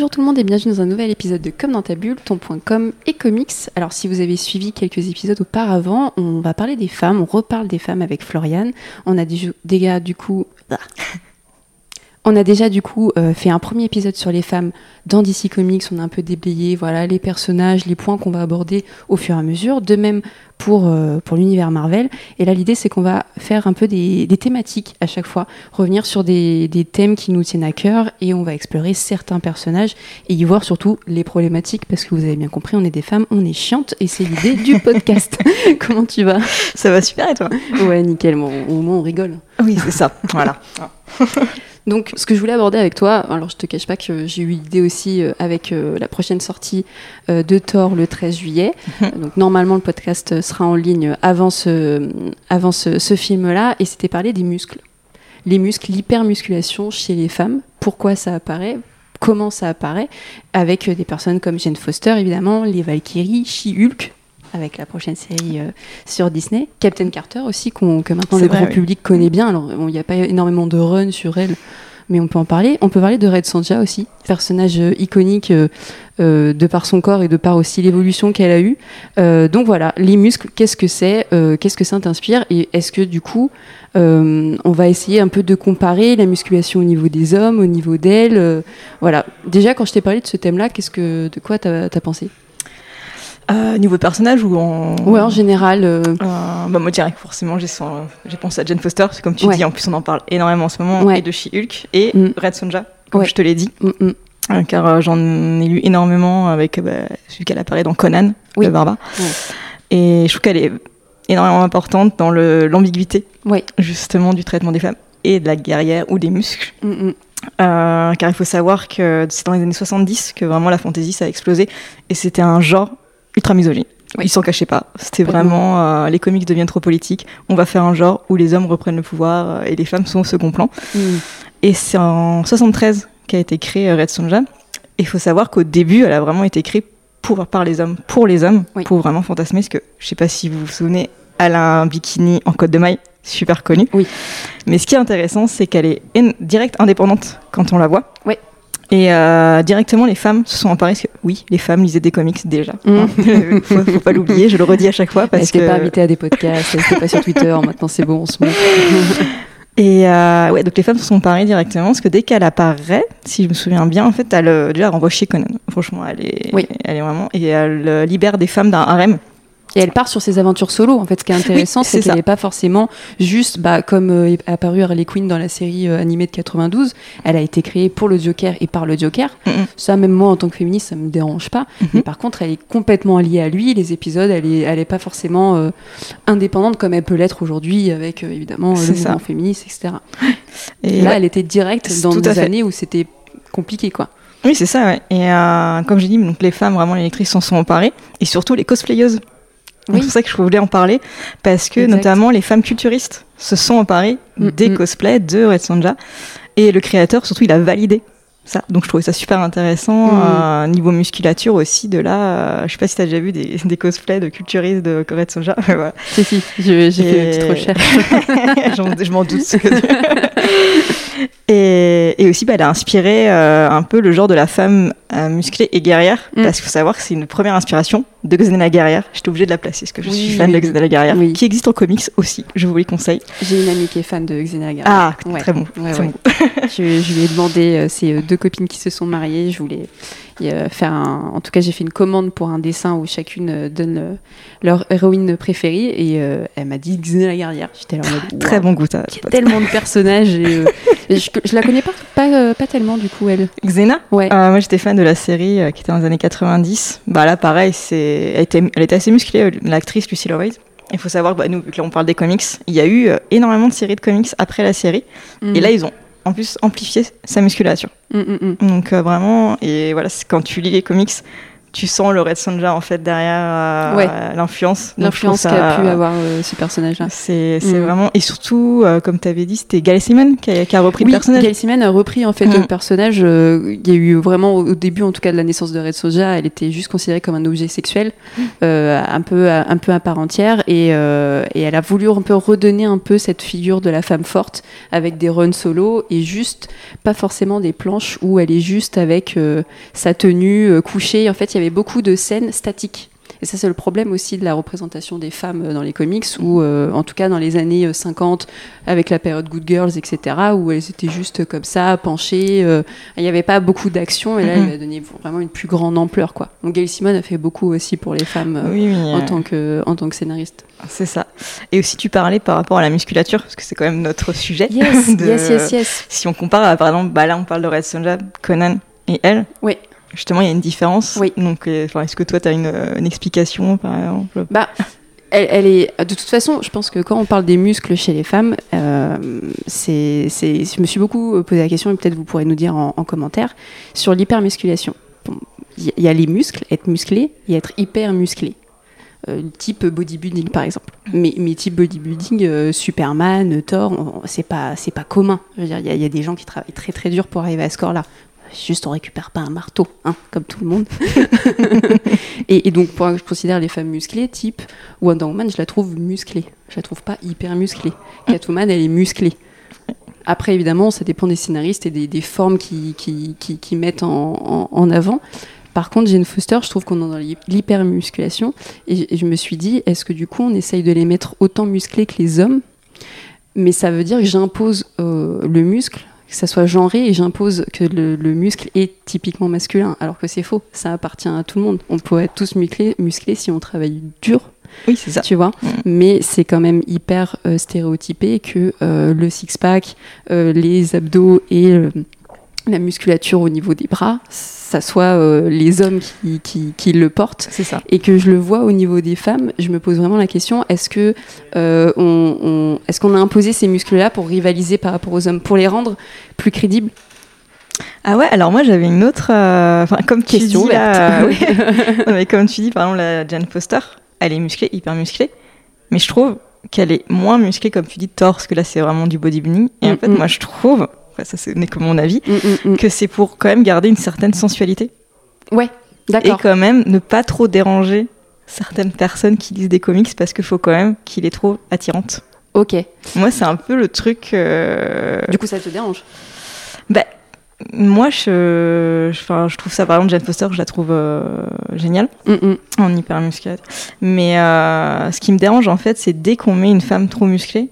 Bonjour tout le monde et bienvenue dans un nouvel épisode de Comme dans ta bulle, ton.com et comics. Alors si vous avez suivi quelques épisodes auparavant, on va parler des femmes, on reparle des femmes avec Floriane. On a déjà du coup... On a déjà du coup euh, fait un premier épisode sur les femmes dans DC Comics, on a un peu déblayé voilà, les personnages, les points qu'on va aborder au fur et à mesure. De même pour, euh, pour l'univers Marvel. Et là, l'idée, c'est qu'on va faire un peu des, des, thématiques à chaque fois, revenir sur des, des, thèmes qui nous tiennent à cœur et on va explorer certains personnages et y voir surtout les problématiques parce que vous avez bien compris, on est des femmes, on est chiantes et c'est l'idée du podcast. Comment tu vas? Ça va super et toi? Ouais, nickel, bon, au moins on rigole. Oui, c'est ça, voilà. Donc, ce que je voulais aborder avec toi, alors je te cache pas que j'ai eu l'idée aussi euh, avec euh, la prochaine sortie euh, de Thor le 13 juillet. Mhm. Donc, normalement, le podcast sera en ligne avant ce, avant ce, ce film-là, et c'était parler des muscles. Les muscles, l'hypermusculation chez les femmes, pourquoi ça apparaît? Comment ça apparaît, avec des personnes comme Jane Foster, évidemment, les Valkyries, She-Hulk, avec la prochaine série euh, sur Disney. Captain Carter aussi, que maintenant le vrai, grand oui. public connaît bien. Alors, il n'y a pas énormément de run sur elle, mais on peut en parler. On peut parler de Red Sonja aussi, personnage euh, iconique euh, de par son corps et de par aussi l'évolution qu'elle a eue. Donc voilà, les muscles, qu'est-ce que c'est Qu'est-ce que ça t'inspire Et est-ce que du coup, on va essayer un peu de comparer la musculation au niveau des hommes, au niveau d'elle Voilà. Déjà, quand je t'ai parlé de ce thème-là, qu'est-ce que, de quoi t'as as pensé? Euh, niveau personnage ou en. Ouais, en général. Euh... Euh, bah, moi, direct, forcément, j'ai pensé à Jane Foster, parce que comme tu ouais. dis, en plus, on en parle énormément en ce moment, ouais. et de She-Hulk, et mm. Red Sonja, comme ouais. je te l'ai dit. Mm -mm. car euh, j'en ai lu énormément avec bah, celui qu'elle apparaît dans Conan, oui. le Barba. Et je trouve qu'elle est énormément importante dans l'ambiguïté, justement, du traitement des femmes et de la guerrière ou des muscles. Euh, car il faut savoir que c'est dans les années 70 que vraiment la fantasy ça a explosé et c'était un genre ultra misogyne. Oui. Ils s'en cachaient pas. C'était vraiment euh, les comics deviennent trop politiques. On va faire un genre où les hommes reprennent le pouvoir euh, et les femmes sont au second plan. Mm. Et c'est en 73 qu'a été créé Red Sonja. Et il faut savoir qu'au début, elle a vraiment été créée pour par les hommes, pour les hommes, oui. pour vraiment fantasmer. Parce que je sais pas si vous vous souvenez, elle a un bikini en côte de maille super connu. Oui. Mais ce qui est intéressant, c'est qu'elle est direct indépendante quand on la voit. Oui. Et euh, directement, les femmes se sont emparées parce que oui, les femmes lisaient des comics déjà. Mmh. faut, faut, pas l'oublier, je le redis à chaque fois parce elle que. pas invitée à des podcasts, elle pas sur Twitter. Maintenant, c'est bon, on se montre. Et euh, ouais, donc les femmes se sont emparées directement parce que dès qu'elle apparaît, si je me souviens bien, en fait, elle euh, déjà elle renvoie chez Conan. Franchement, elle est, oui. elle est vraiment et elle euh, libère des femmes d'un harem. Et elle part sur ses aventures solo. En fait, ce qui est intéressant, oui, c'est qu'elle n'est pas forcément juste, bah, comme euh, est apparu Harley Quinn dans la série euh, animée de 92. Elle a été créée pour le Joker et par le Joker. Mm -hmm. Ça, même moi, en tant que féministe, ça me dérange pas. Mm -hmm. Mais par contre, elle est complètement liée à lui. Les épisodes, elle est, elle est pas forcément euh, indépendante comme elle peut l'être aujourd'hui avec euh, évidemment le mouvement féministe, etc. Et là, ouais. elle était directe dans des années où c'était compliqué, quoi. Oui, c'est ça. Ouais. Et comme j'ai dit, donc les femmes, vraiment, les lectrices s'en sont emparées. Et surtout les cosplayeuses. Oui. C'est pour ça que je voulais en parler, parce que exact. notamment les femmes culturistes se sont emparées mm, des mm. cosplays de Red Sonja. Et le créateur, surtout, il a validé ça. Donc je trouvais ça super intéressant. Mm. Euh, niveau musculature aussi, de là, euh, je sais pas si tu as déjà vu des, des, cosplays de culturistes de Red Sonja. voilà. Si, si, j'ai fait une petite recherche. je m'en doute. Et, et, aussi, bah, elle a inspiré euh, un peu le genre de la femme euh, musclée et guerrière, mm. parce qu'il faut savoir que c'est une première inspiration de Xena la guerrière. J'étais obligée de la placer, parce que je oui, suis fan de Xena la guerrière, oui. qui existe en comics aussi, je vous les conseille. J'ai une amie qui est fan de Xena la guerrière. Ah, ouais. très bon. Ouais, bon. je, je, lui ai demandé, euh, c'est deux copines qui se sont mariées, je voulais faire un... En tout cas, j'ai fait une commande pour un dessin où chacune donne leur héroïne préférée, et elle m'a dit Xena la guerrière. J'étais là en mode, wow, Très bon goût. Il y a tellement de personnages, et, je, je, la connais pas, pas, euh, pas, tellement du coup elle. Xena? Ouais. Euh, moi j'étais fan de la série euh, qui était dans les années 90. Bah là pareil, c'est elle était, elle était assez musclée, l'actrice Lucy Lawless. Il faut savoir que bah, nous, vu que là on parle des comics, il y a eu énormément de séries de comics après la série. Mm. Et là ils ont en plus amplifié sa musculation. Mm, mm, Donc vraiment, et voilà, quand tu lis les comics, tu sens le Red Sonja en fait derrière euh, l'influence. L'influence qu'a pu avoir euh, ce personnage-là. C'est mm. vraiment et surtout euh, comme tu avais dit, c'était Gail Simon qui a, qui a repris le personnage. Gail Simon a repris en fait le mm. personnage. Il y a eu vraiment au début en tout cas de la naissance de Red Sonja, elle était juste considérée comme un objet sexuel, mm. un peu un peu à part entière et, et elle a voulu un peu redonner un peu cette figure de la femme forte avec des runs solo et juste pas forcément des planches où elle est juste avec sa tenue couchée. En fait, il y avait beaucoup de scènes statiques. Et ça, c'est le problème aussi de la représentation des femmes euh, dans les comics, ou euh, en tout cas dans les années 50, euh, avec la période Good Girls, etc., où elles étaient juste comme ça, penchées. il n'y avait pas beaucoup d'action, et là, il mm-hmm. a donné vraiment une plus grande ampleur. Quoi. Donc Gail Simon a fait beaucoup aussi pour les femmes en, tant que, en tant que scénariste. C'est ça. Et aussi, tu parlais par rapport à la musculature, parce que c'est quand même notre sujet. Yes, yes, yes, yes. Si on compare, par exemple, bah là, on parle de Red Sonja, Conan et elle. Oui justement, il y a une différence. Oui. Donc, euh, est-ce que toi, tu as une, explication, par exemple? Bah, elle, est, de toute façon, je pense que quand on parle des muscles chez les femmes, euh, c'est, je me suis beaucoup posé la question, et peut-être vous pourrez nous dire en, commentaire, sur l'hypermusculation. Il y, a les muscles, être musclé, et être hyper musclé. Euh, type bodybuilding par exemple. Mais, mais type bodybuilding, Superman, Thor, c'est pas c'est pas commun. il y, y, a des gens qui travaillent très très dur pour arriver à ce score-là juste on récupère pas un marteau, hein, comme tout le monde. et, donc, pour, je considère les femmes musclées, type Wonder Woman, je la trouve musclée. Je la trouve pas hyper musclée. Catwoman, elle est musclée. Après, évidemment, ça dépend des scénaristes et des, formes qui, qui, qui, mettent en, en, avant. Par contre, Jane Foster, je trouve qu'on est dans l'hypermusculation. Et, et je me suis dit, est-ce que du coup, on essaye de les mettre autant musclés que les hommes? Mais ça veut dire que j'impose euh, le muscle que ça soit genré et j'impose que le, muscle est typiquement masculin, alors que c'est faux. Ça appartient à tout le monde. On peut être tous musclés, musclés si on travaille dur. Oui, c'est ça. Tu vois, mm. mais c'est quand même hyper euh, stéréotypé que euh, le six-pack, euh, les abdos et la musculature au niveau des bras, ça soit euh, les hommes qui, qui, le portent. Ça. Et que je le vois au niveau des femmes, je me pose vraiment la question est-ce que euh, on, est-ce qu'on a imposé ces muscles-là pour rivaliser par rapport aux hommes, pour les rendre plus crédibles? Ah ouais, alors moi j'avais une autre, euh, comme question, tu dis, comme tu dis, par exemple la Jane Foster, elle est musclée, hyper musclée, mais je trouve qu'elle est moins musclée comme tu dis torse, que là c'est vraiment du bodybuilding. Et en mm, fait, mm. moi je trouve ça ce n'est que mon avis, mm, mm, mm. que c'est pour quand même garder une certaine sensualité. Ouais, d'accord. Et quand même ne pas trop déranger certaines personnes qui lisent des comics parce qu'il faut quand même qu'il est trop attirante. Ok. Moi, c'est un peu le truc. Euh, du coup, ça te dérange? Bah, moi, je, je, je, trouve ça, par exemple, Jane Foster, je la trouve euh, géniale, en hyper musclée. Mais euh, ce qui me dérange, en fait, c'est dès qu'on met une femme trop musclée,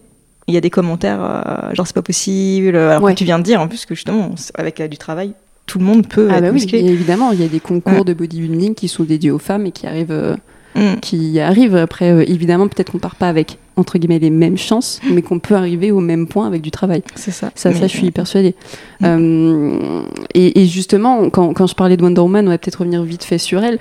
il y a des commentaires euh, genre c'est pas possible. Alors que tu viens de dire en plus que justement avec euh, du travail, tout le monde peut ah être bah musclé. Oui, évidemment, il y a des concours de bodybuilding qui sont dédiés aux femmes et qui arrivent, euh, mm. qui arrivent. Après, évidemment, peut-être qu'on part pas avec entre guillemets les mêmes chances, mais qu'on peut arriver au même point avec du travail. C'est ça. Ça, ça, je suis persuadée. Mm. Euh, et, justement, quand, quand, je parlais de Wonder Woman, on va peut-être revenir vite fait sur elle.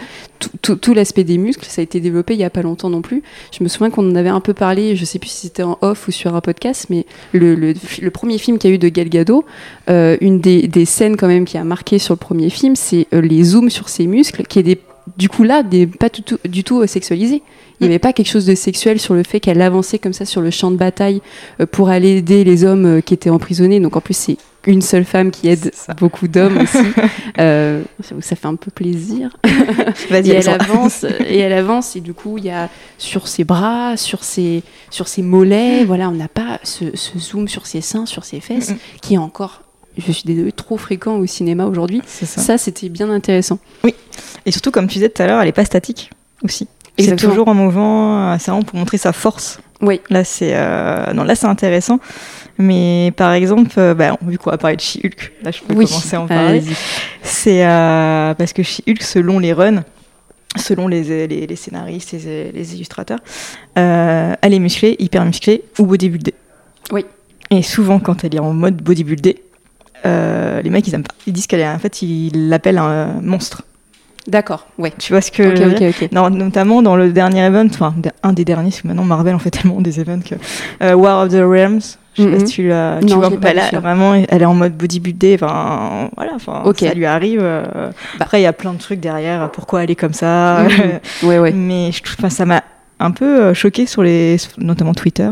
Tout, tout, l'aspect des muscles, ça a été développé il y a pas longtemps non plus. Je me souviens qu'on en avait un peu parlé, je sais plus si c'était en off ou sur un podcast, mais le, le, le premier film qu'il y a eu de Gal Gadot, euh, une des, des, scènes quand même qui a marqué sur le premier film, c'est euh, les zooms sur ses muscles, qui est des du coup là, des, pas du tout, du tout sexualisé. Il n'y avait pas quelque chose de sexuel sur le fait qu'elle avançait comme ça sur le champ de bataille euh, pour aller aider les hommes euh, qui étaient emprisonnés. Donc en plus, c'est une seule femme qui aide beaucoup d'hommes aussi. Euh, ça fait un peu plaisir. et elle avance et elle avance et du coup il y a sur ses bras, sur ses sur ses mollets, voilà, on n'a pas ce, zoom sur ses seins, sur ses fesses, qui est encore je suis désolée, trop fréquent au cinéma aujourd'hui. Ça, ça c'était bien intéressant. Oui, et surtout, comme tu disais tout à l'heure, elle n'est pas statique aussi. C'est toujours en mouvement, euh, c'est vraiment pour montrer sa force. Oui. Là, c'est euh, non, là, c'est intéressant. Mais par exemple, euh, bah, vu qu'on va parler de She-Hulk, là, je peux commencer à en parler. C'est parce que She-Hulk, selon les runs, selon les, les, scénaristes, les, les illustrateurs, elle est musclée, hyper musclée ou bodybuildée. Oui. Et souvent, quand elle est en mode bodybuildée, les mecs, ils aiment pas. Ils disent qu'elle est, en fait, ils l'appellent un monstre. D'accord, ouais. Tu vois ce que. non, notamment dans le dernier event, enfin, un des derniers, parce que maintenant Marvel en fait tellement des events que. Euh, War of the Realms, Je sais pas si tu l'as. Tu vois, bah là, vraiment, elle est en mode bodybuildé. Enfin, voilà, enfin, ça lui arrive. Euh. Bah. Après, il y a plein de trucs derrière. Pourquoi elle est comme ça mm-hmm. Ouais, ouais. Mais je trouve, ça m'a un peu euh, choqué sur les, notamment Twitter,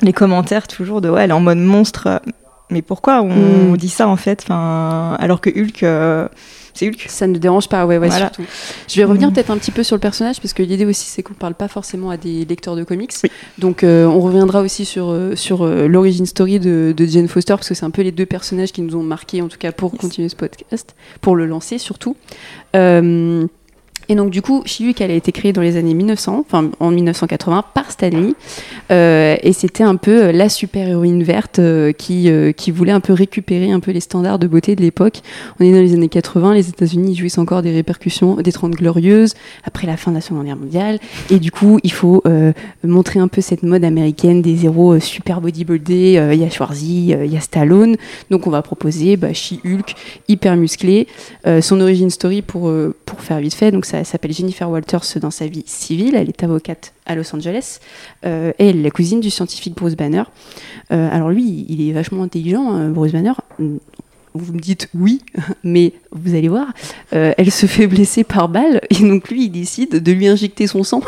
les commentaires toujours de ouais, elle est en mode monstre. Mais pourquoi on, mm. dit ça en fait enfin, Alors que Hulk. Euh, c'est Hulk. Ça ne dérange pas, ouais, ouais, surtout. Je vais revenir mm. peut-être un petit peu sur le personnage, parce que l'idée aussi, c'est qu'on parle pas forcément à des lecteurs de comics. Donc, euh, on reviendra aussi sur, euh, sur euh, l'origine story de, de, Jane Foster, parce que c'est un peu les deux personnages qui nous ont marqués, en tout cas, pour continuer ce podcast, pour le lancer surtout. Et donc du coup, She-Hulk, elle a été créée dans les années 1900, enfin en 1980 par Stanley, euh, et c'était un peu euh, la super-héroïne verte euh, qui, qui voulait un peu récupérer un peu les standards de beauté de l'époque. On est dans les années 80, les États-Unis jouissent encore des répercussions des Trente Glorieuses après la fin de la Seconde Guerre mondiale, et du coup, il faut montrer un peu cette mode américaine des héros super bodybuildés. Il y a Schwarzy, il y a Stallone, donc on va proposer bah, She-Hulk hyper musclé. son origin story pour faire vite fait, elle s'appelle Jennifer Walters dans sa vie civile. Elle est avocate à Los Angeles euh, elle est la cousine du scientifique Bruce Banner. Euh, alors lui, il est vachement intelligent, hein, Bruce Banner vous me dites oui, mais vous allez voir, euh, elle se fait blesser par balle et donc lui il décide de lui injecter son sang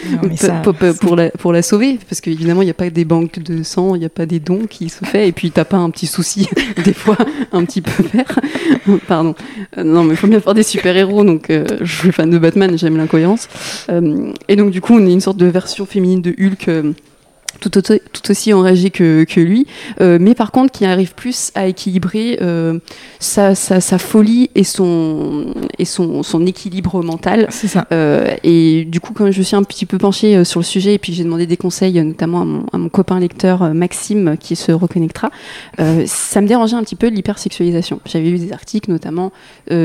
pour, la, pour la sauver parce qu'évidemment il n'y a pas des banques de sang, il n'y a pas des dons qui se fait et puis t'as pas un petit souci des fois un petit peu vert. Pardon. Euh, non mais il faut bien faire des super héros donc euh, je suis fan de Batman, j'aime l'incohérence. et donc du coup on est une sorte de version féminine de Hulk tout, aussi enragé que, que lui, euh, mais par contre qui arrive plus à équilibrer euh, sa, sa, sa, folie et son, et son, son équilibre mental. C'est ça. Euh, et du coup, quand je suis un petit peu penchée sur le sujet, et puis j'ai demandé des conseils, notamment à mon, à mon, copain lecteur Maxime, qui se reconnectera, ça me dérangeait un petit peu l'hypersexualisation. J'avais lu des articles, notamment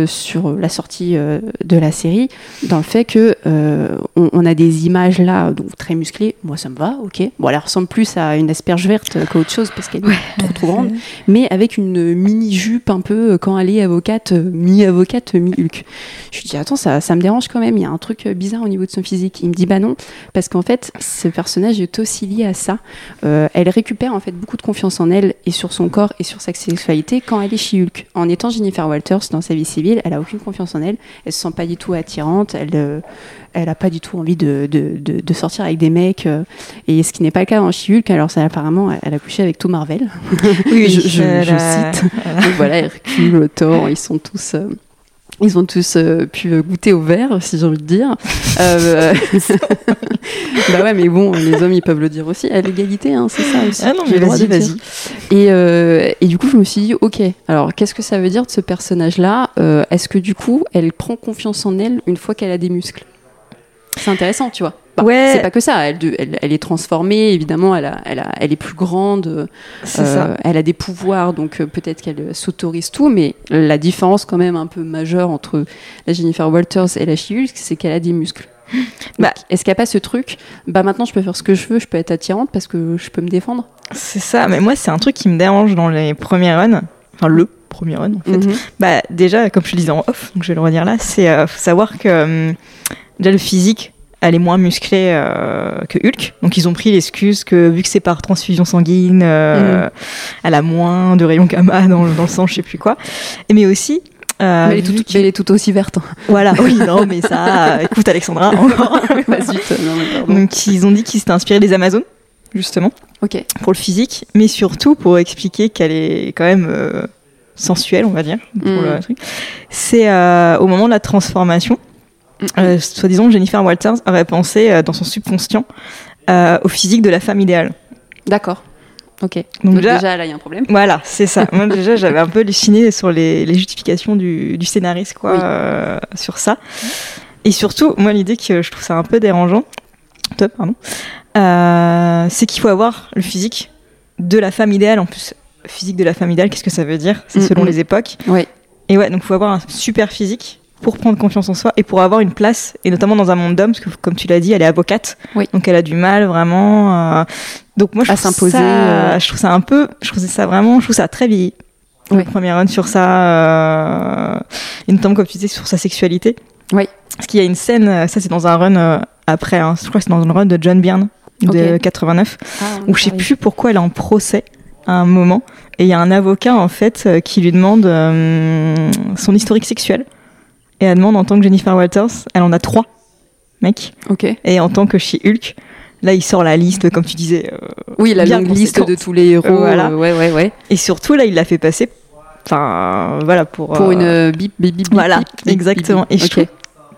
sur la sortie de la série, dans le fait que on, on, a des images là, donc très musclées. Moi, ça me va, ok. Voilà ressemble plus à une asperge verte qu'autre chose parce qu'elle est trop, trop grande, mais avec une mini jupe un peu euh, quand elle est avocate, euh, mi-avocate, mi-Hulk. Je lui dis attends, ça, ça me dérange quand même, il y a un truc euh, bizarre au niveau de son physique. Il me dit bah non, parce qu'en fait, ce personnage est aussi lié à ça. elle récupère en fait beaucoup de confiance en elle et sur son corps et sur sa sexualité quand elle est chez Hulk. En étant Jennifer Walters dans sa vie civile, elle a aucune confiance en elle, elle se sent pas du tout attirante, elle, elle a pas du tout envie de, de, de, sortir avec des mecs, et ce qui n'est pas le cas dans she Alors, ça, apparemment, elle a couché avec tout Marvel. Oui, je, cite. Donc, voilà, Hercule, Thor, ils sont tous. Euh, ils ont tous euh, pu goûter au verre, si j'ai envie de dire. Euh, bah ouais, mais bon, les hommes, ils peuvent le dire aussi. À l'égalité, hein, c'est ça aussi. Ah non, mais vas-y, vas-y. Et, et, du coup, je me suis dit, ok, alors qu'est-ce que ça veut dire de ce personnage-là? Est-ce que du coup, elle prend confiance en elle une fois qu'elle a des muscles? C'est intéressant, tu vois. Ouais. C'est pas que ça. Elle, elle, est transformée, évidemment. Elle, a, elle, a, elle est plus grande. Euh, elle a des pouvoirs, donc euh, peut-être qu'elle s'autorise tout. Mais la différence, quand même, un peu majeure entre la Jennifer Walters et la She-Hulk, c'est qu'elle a des muscles. Bah, Est-ce qu'il n'y a pas ce truc? Bah maintenant, je peux faire ce que je veux, je peux être attirante parce que je peux me défendre. C'est ça. Mais moi, c'est un truc qui me dérange dans les premiers runs. Enfin, le premier run, en fait. Mhm. Bah déjà, comme je le disais en off, donc je vais le redire là, c'est euh, savoir que hum, déjà le physique elle est moins musclée euh, que Hulk. Donc ils ont pris l'excuse que vu que c'est par transfusion sanguine, euh, mm. elle a moins de rayons gamma dans, dans, le sang, je sais plus quoi. Et mais aussi. Euh, mais elle, est tout, elle est tout aussi verte. Voilà, oui, non, mais ça, écoute Alexandra, encore. Donc ils ont dit qu'ils s'étaient inspirés des Amazones, justement, ok pour le physique, mais surtout pour expliquer qu'elle est quand même sensuelle, on va dire, pour mm. le truc. C'est au moment de la transformation euh, soi-disant, Jennifer Walters aurait pensé euh, dans son subconscient euh, au physique de la femme idéale. D'accord. Ok. Donc, déjà, là, il y a un problème. Voilà, c'est ça. Moi, déjà, j'avais un peu halluciné sur les, justifications du, scénariste, quoi, sur ça. Et surtout, moi, l'idée que je trouve ça un peu dérangeant, top, pardon, c'est qu'il faut avoir le physique de la femme idéale. En plus, physique de la femme idéale, qu'est-ce que ça veut dire? C'est selon les époques. Oui. Et ouais, donc il faut avoir un super physique pour prendre confiance en soi et pour avoir une place, et notamment dans un monde d'hommes, parce que comme tu l'as dit, elle est avocate, donc elle a du mal vraiment. Euh, donc moi, je à s'imposer. Euh, je trouve ça un peu, je trouve ça vraiment, je trouve ça très vieilli. Oui. Le premier run sur ça, euh, et notamment comme tu disais sur sa sexualité. Oui. Parce qu'il y a une scène, ça c'est dans un run après, hein, je crois que c'est dans un run de John Byrne, de 89, ah, où je sais plus pourquoi elle est en procès à un moment, et il y a un avocat en fait qui lui demande son historique sexuel, et elle demande en tant que Jennifer Walters, elle en a trois, mec, ok, et en tant que She-Hulk, Là, il sort la liste, comme tu disais. oui, la longue liste de tous les héros. voilà. ouais, ouais, ouais. Et surtout, là, il l'a fait passer Enfin, voilà, pour. Pour une euh, bip, bip, bip, Voilà, exactement. Et je que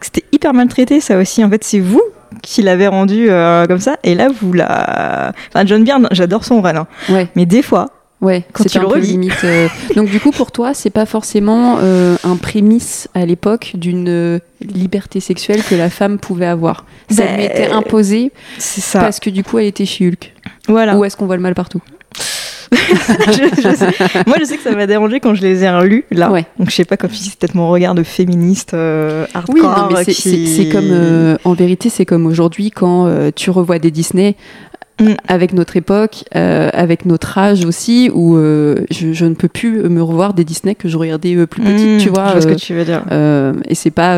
c'était hyper maltraité, ça aussi. En fait, c'est vous qui l'avez rendu euh, comme ça. Et là, vous la. Enfin, John Byrne, j'adore son run. Hein. Ouais. Mais des fois. Ouais, quand tu le relis. Limite, euh, Donc, du coup, pour toi, c'est pas forcément un prémisse à l'époque d'une liberté sexuelle que la femme pouvait avoir. Ça lui était ben, imposé. C'est ça. Parce que du coup, elle était Hulk. Voilà. Ou est-ce qu'on voit le mal partout? Moi, je sais que ça m'a dérangé quand je les ai relus là. Donc, je sais pas, comme dis, c'est peut-être mon regard de féministe euh, hardcore. Oui, mais c'est comme, euh, en vérité, c'est comme aujourd'hui quand euh, tu revois des Disney. Mm. avec notre époque, euh, avec notre âge aussi, où euh, je, ne peux plus me revoir des Disney que je regardais euh, plus petite, mm, tu vois. Je vois ce que tu veux dire. et c'est pas,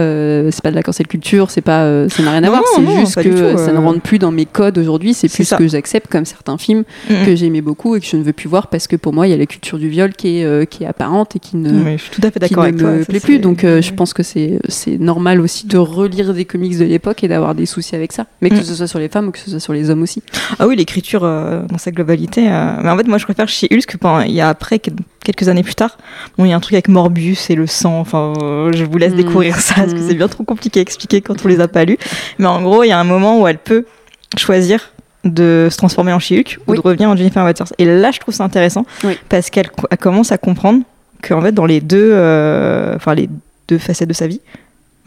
c'est pas de la cancel culture, c'est pas, ça n'a rien à voir. C'est juste que ça ne rentre plus dans mes codes aujourd'hui. C'est plus ce que j'accepte comme certains films mm, que j'aimais beaucoup et que je ne veux plus voir parce que pour moi il y a la culture du viol qui est, qui est apparente et qui ne, je suis tout à fait d'accord avec me plaît plus. Donc je pense que c'est, c'est normal aussi de relire des comics de l'époque et d'avoir des soucis avec ça, mais que ce soit sur les femmes ou que ce soit sur les hommes aussi. Ah oui, l'écriture euh, dans sa globalité. Euh. Mais en fait, moi, je préfère chez Hulk. Il y a après, quelques années plus tard, bon, il y a un truc avec Morbius et le sang. Enfin, euh, je vous laisse mm. découvrir ça parce que mm. c'est bien trop compliqué à expliquer quand on les a pas lus. Mais en gros, il y a un moment où elle peut choisir de se transformer en She-Hulk ou de revenir en Jennifer Waters. Et là, je trouve ça intéressant parce qu'elle commence à comprendre qu'en fait, dans les deux, enfin les deux facettes de sa vie,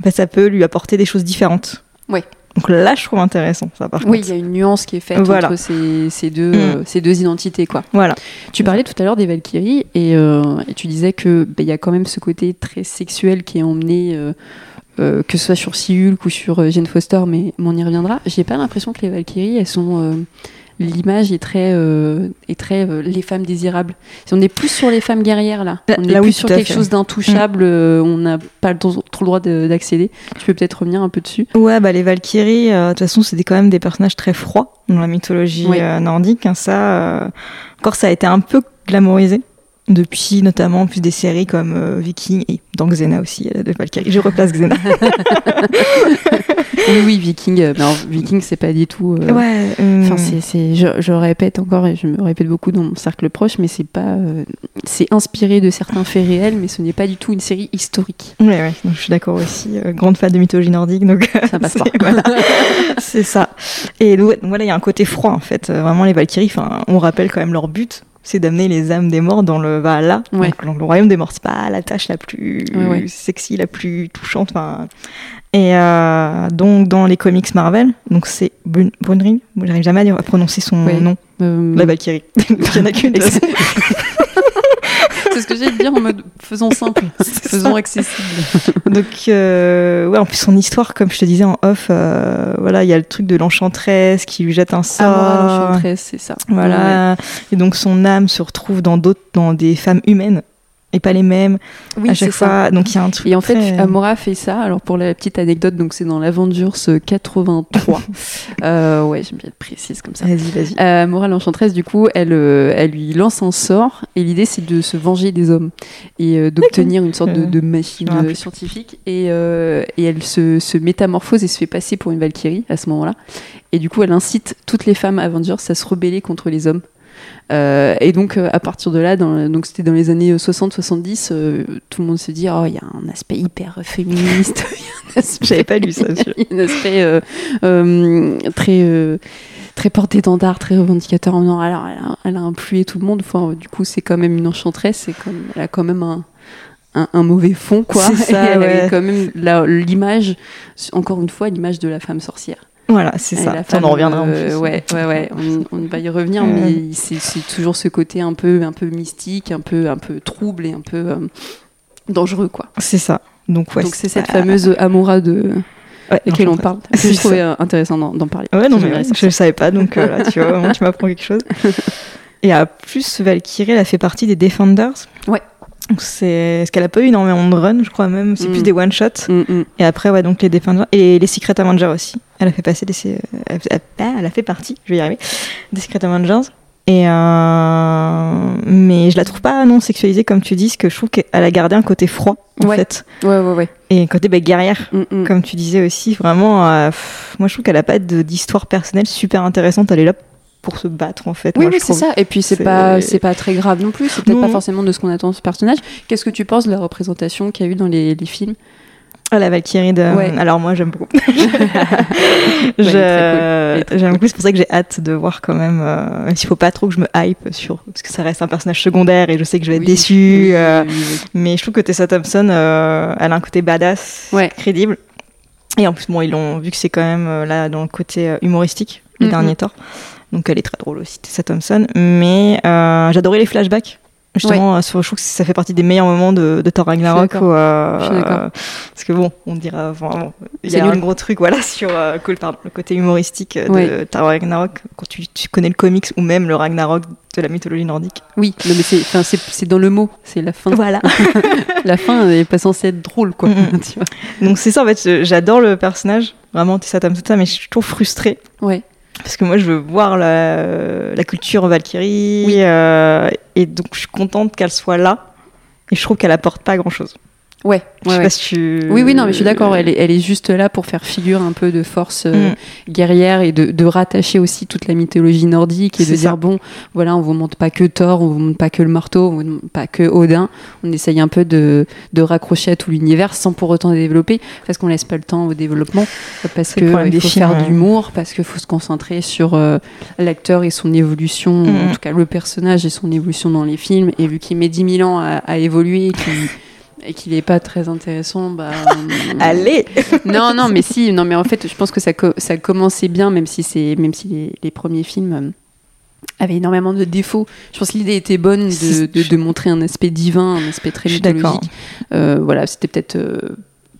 en fait, ça peut lui apporter des choses différentes. Oui. Donc là, je trouve intéressant ça. Par oui, il y a une nuance qui est faite entre ces, deux, mm. euh, ces deux identités, quoi. Voilà. Tu parlais tout à l'heure des Valkyries et, euh, tu disais que bah, il y a quand même ce côté très sexuel qui est emmené. Euh, que ce soit sur Siulk ou sur Jane Foster, mais on y reviendra. J'ai pas l'impression que les Valkyries, elles sont l'image est très, euh, est très euh, les femmes désirables. On est plus sur les femmes guerrières là. On est plus sur quelque chose d'intouchable. Mm. Euh, on n'a pas trop le droit d'accéder. Tu peux peut-être revenir un peu dessus. Ouais, bah les Valkyries, de toute façon, c'est quand même des personnages très froids dans la mythologie nordique. Hein, ça, encore, ça a été un peu glamourisé depuis notamment plus des séries comme Viking et dans Xena aussi, de Valkyrie. Je replace Xena. oui, oui, Viking. Euh, Viking, c'est pas du tout. Euh, ouais. Enfin, euh, c'est, je, répète encore et je me répète beaucoup dans mon cercle proche, mais c'est pas. c'est inspiré de certains faits réels, mais ce n'est pas du tout une série historique. Ouais, ouais. je suis d'accord aussi. grande fan de mythologie nordique, donc. Ça passe pas. c'est ça. Et donc, voilà, il y a un côté froid en fait. Vraiment, les Valkyries, on rappelle quand même leur but c'est d'amener les âmes des morts dans le Valhalla, le royaume des morts. C'est pas la tâche la plus sexy, la plus touchante. Et euh, donc dans les comics Marvel, donc c'est Brunhild, j'arrive jamais à prononcer son nom, euh, la Valkyrie. Il y en a qu'une. c'est ce que j'ai de dire en mode faisons simple, faisons accessible. Donc, euh, ouais, en plus, son histoire, comme je te disais en off, euh, voilà, il y a le truc de l'enchantresse qui lui jette un sort. Ah, l'enchantresse, c'est ça. Voilà. Et donc, son âme se retrouve dans d'autres, dans des femmes humaines et pas les mêmes oui, à chaque fois. Ça. Donc il y a un truc. Et en fait, Amora fait ça. Alors pour la petite anecdote, donc c'est dans l'Avengers 83. euh, ouais, j'aime bien être précise comme ça. Vas-y, vas-y. Euh, Amora l'enchanteresse, du coup, elle, euh, elle lui lance un sort et l'idée c'est de se venger des hommes et euh, d'obtenir une sorte de, de machine scientifique. Et, et elle se, se, métamorphose et se fait passer pour une Valkyrie à ce moment-là. Et du coup, elle incite toutes les femmes Avengers à se rebeller contre les hommes euh, et donc, euh, à partir de là, donc c'était dans les années 60-70, euh, tout le monde se dit, oh, il y a un aspect hyper féministe. J'avais pas lu ça. Il y a un aspect très très porté-étendard, très revendicateur. Non, alors, elle a, elle a influé tout le monde. Enfin, du coup, c'est quand même une enchanteresse. C'est comme, elle a quand même un, un, mauvais fond, quoi. Ça, elle avait quand même l'image, encore une fois, l'image de la femme sorcière. Voilà, c'est ça. on en reviendra en plus. ouais, ouais, ouais. On, va y revenir, mais c'est toujours ce côté un peu, un peu mystique, un peu, un peu trouble et un peu euh, dangereux, quoi. C'est ça. Donc, ouais, Donc c'est cette fameuse Amoura de laquelle on parle. Que je trouvais intéressant d'en parler. Ouais, non, mais je ne savais pas, donc euh, là, tu vois, tu m'apprends quelque chose. Et à plus, Valkyrie, elle a fait partie des Defenders? Ouais. C'est ce qu'elle a pas eu énormément de run, je crois même. C'est plus mm. des one shots. Mm, mm. Et après, ouais, donc les Defenders et les Secret Avengers aussi. Elle a fait passer des, elle a fait partie, je vais y arriver, des Secret Avengers. Et euh... mais je la trouve pas non sexualisée comme tu dis, parce que je trouve qu'elle a gardé un côté froid en fait. Ouais ouais ouais. Et un côté bah, guerrière, comme tu disais aussi. Vraiment, euh, moi je trouve qu'elle a pas d'histoire personnelle super intéressante. Elle est là pour se battre en fait. Oui, oui c'est ça. Et puis c'est pas c'est pas très grave non plus. C'est peut-être pas forcément de ce qu'on attend de ce personnage. Qu'est-ce que tu penses de la représentation qu'il y a eu dans les, les films? Ah, la Valkyrie de. Alors moi j'aime beaucoup. J'aime beaucoup, c'est pour ça que j'ai hâte de voir quand même. Euh, S'il faut pas trop que je me hype sur. Parce que ça reste un personnage secondaire et je sais que je vais être déçue. Euh, mais je trouve que Tessa Thompson, euh, elle a un côté badass, crédible. Et en plus, bon, ils l'ont vu que c'est quand même euh, là dans le côté humoristique, le dernier temps. Donc elle est très drôle aussi, Tessa Thompson. Mais j'adorais les flashbacks Justement, je trouve que ça fait partie des meilleurs moments de, de Thor Ragnarok. Euh, parce que bon, on dira, enfin, il y a un gros truc, voilà, sur euh, le côté humoristique de Thor Ragnarok quand tu, tu, connais le comics ou même le Ragnarok de la mythologie nordique. Oui, mais c'est dans le mot, c'est la fin. Voilà. la fin n'est pas censée être drôle, quoi. Donc c'est ça, en fait, j'adore le personnage, vraiment Tessa Thompson, mais je suis toujours frustrée. Ouais parce que moi je veux voir la, la culture Valkyrie euh, et donc je suis contente qu'elle soit là et je trouve qu'elle apporte pas grand chose. Ouais, Oui, oui, non, mais je suis d'accord. Elle est, elle est juste là pour faire figure un peu de force euh, mm. guerrière et de, de, rattacher aussi toute la mythologie nordique et de dire bon, voilà, on vous montre pas que Thor, on vous montre pas que le marteau, on vous montre pas que Odin. On essaye un peu de, de raccrocher à tout l'univers sans pour autant développer, parce qu'on laisse pas le temps au développement, parce que il faut faire de l'humour, parce qu'il faut se concentrer sur euh, l'acteur et son évolution, mm. en tout cas le personnage et son évolution dans les films. Et vu qu'il met 10 000 ans à, à évoluer, et qu'il n'est pas très intéressant, bah. Allez Non, non, mais si, non, mais en fait, je pense que ça, ça commençait bien, même si, c'est, même si les, premiers films euh, avaient énormément de défauts. Je pense que l'idée était bonne de, de, montrer un aspect divin, un aspect très mythologique. Euh, voilà, c'était peut-être. Euh,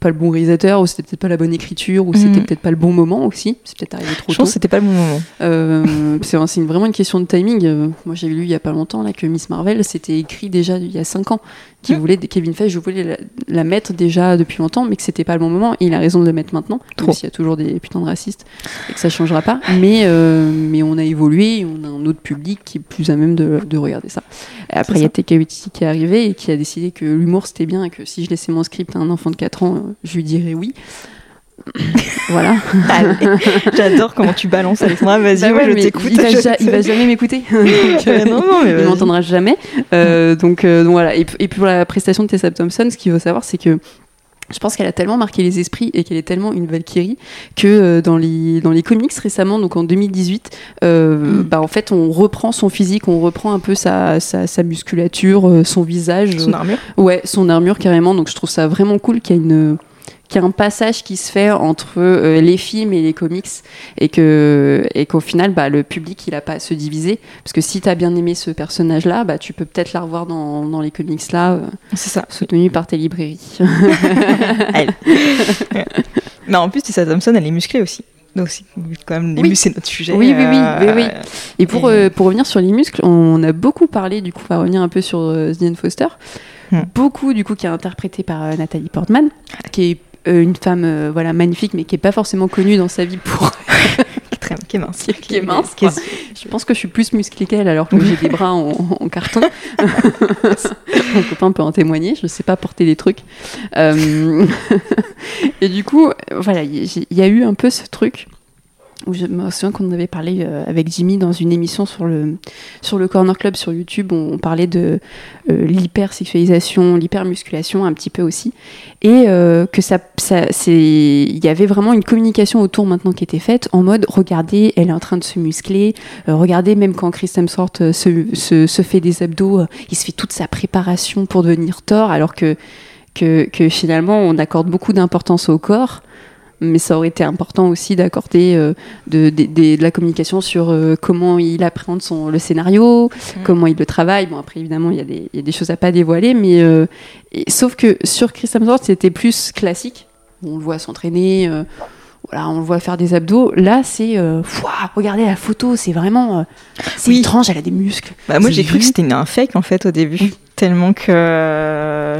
pas le bon réalisateur, ou c'était peut-être pas la bonne écriture, ou c'était mhm. peut-être pas le bon moment aussi. C'est peut-être arrivé trop je tôt. Je c'était pas le bon moment. Euh, c'est vraiment une question de timing. Euh, moi, j'ai lu il y a pas longtemps là que Miss Marvel, c'était écrit déjà il y a 5 ans. Qui mhm. voulait, Kevin Feige, je voulais la, mettre déjà depuis longtemps, mais que c'était pas le bon moment. Et il a raison de la mettre maintenant, même s'il y a toujours des putains de racistes et que ça changera pas. Mais, euh, mais on a évolué, on a un autre public qui est plus à même de, de regarder ça. Après, il y a Waititi qui est arrivé et qui a décidé que l'humour c'était bien et que si je laissais mon script à un enfant de 4 ans, je lui dirais oui. voilà. J'adore comment tu balances Alexandra. Vas-y, bah je t'écoute. Il, va jamais m'écouter. Euh, non, non, mais il m'entendra jamais. Euh, donc, euh, donc, voilà. Et, puis pour la prestation de Tessa Thompson, ce qu'il faut savoir, c'est que je pense qu'elle a tellement marqué les esprits et qu'elle est tellement une Valkyrie que dans les dans les comics récemment, donc en 2018, mm. bah en fait on reprend son physique, on reprend un peu sa, sa, sa musculature, son visage, son armure. Ouais, son armure carrément. Donc je trouve ça vraiment cool qu'il y ait une qu'il y a un passage qui se fait entre euh, les films et les comics et que et qu'au final bah, le public il a pas à se diviser parce que si tu as bien aimé ce personnage là bah, tu peux peut-être la revoir dans, dans les comics là euh, c'est ça soutenu par tes librairies mais en plus Tessa Thompson elle est musclée aussi donc, quand même, les muscles, c'est notre sujet. Oui, oui, oui. oui, oui. Euh, et pour, pour revenir sur les muscles, on a beaucoup parlé, du coup, on va revenir un peu sur Diane Foster. Hmm. Beaucoup, du coup, qui est interprété par Nathalie Portman, qui est euh, une femme euh, voilà magnifique, mais qui est pas forcément connue dans sa vie pour qui est mince. Qui est mince. Je pense que je suis plus musclée qu'elle alors que j'ai des bras en, carton. Mon copain peut en témoigner. Je sais pas porter des trucs. Euh, et du coup, voilà, il y, a eu un peu ce truc je me souviens qu'on avait parlé euh, avec Jimmy dans une émission sur le, sur le Corner Club sur YouTube, on, parlait de euh, l'hypersexualisation, l'hypermusculation un petit peu aussi, et euh, que ça, ça il y avait vraiment une communication autour maintenant qui était faite en mode regardez, elle est en train de se muscler, regardez même quand Chris Hemsworth se, se, fait des abdos, il se fait toute sa préparation pour devenir Thor, alors que, que, que finalement on accorde beaucoup d'importance au corps mais ça aurait été important aussi d'accorder euh, de, de, la communication sur euh, comment il appréhende son, le scénario, mm. comment il le travaille. Bon, après, évidemment, il y, a des, y a des choses à pas dévoiler, mais euh, sauf que sur Chris Hemsworth, c'était plus classique. On le voit s'entraîner, voilà, on le voit faire des abdos. Là, c'est, regardez la photo, c'est vraiment, c'est étrange, elle a des muscles. Bah, moi, j'ai cru que c'était un fake en fait au début. tellement que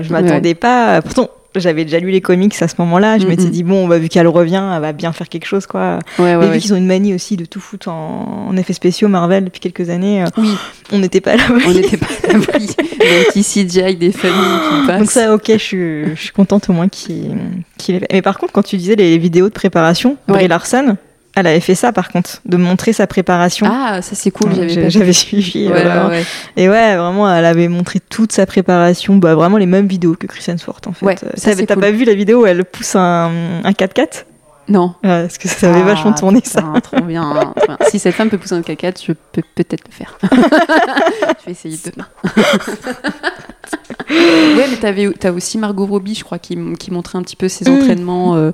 je m'attendais pas. Pourtant, j'avais déjà lu les comics à ce moment-là. Je m'étais dit, bon, bah, vu qu'elle revient, elle va bien faire quelque chose, quoi. Ouais, ouais, vu qu'ils ont une manie aussi de tout foutre en, effets spéciaux Marvel depuis quelques années, euh, oui. on n'était pas là. On n'était pas là. Des petits CGI, des familles qui passent. Donc, ça, ok, je suis, je suis contente au moins qu'il qu Mais par contre, quand tu disais les vidéos de préparation, Brie Larson, elle avait fait ça par contre, de montrer sa préparation. Ah, ça c'est cool, j'avais suivi. Euh, et ouais, vraiment, elle avait montré toute sa préparation, bah, vraiment les mêmes vidéos que Chris Hemsworth en fait. Ouais, T'as pas vu la vidéo où elle pousse un, un 4x4 non. parce que ça avait ah, vachement tourné ça. Trop bien, Si cette femme peut pousser un 4x4, je peux peut-être le faire. je vais essayer demain. ouais, mais t'avais, t'as aussi Margot Robbie, je crois, qui, qui montrait un petit peu ses mm. entraînements. Euh,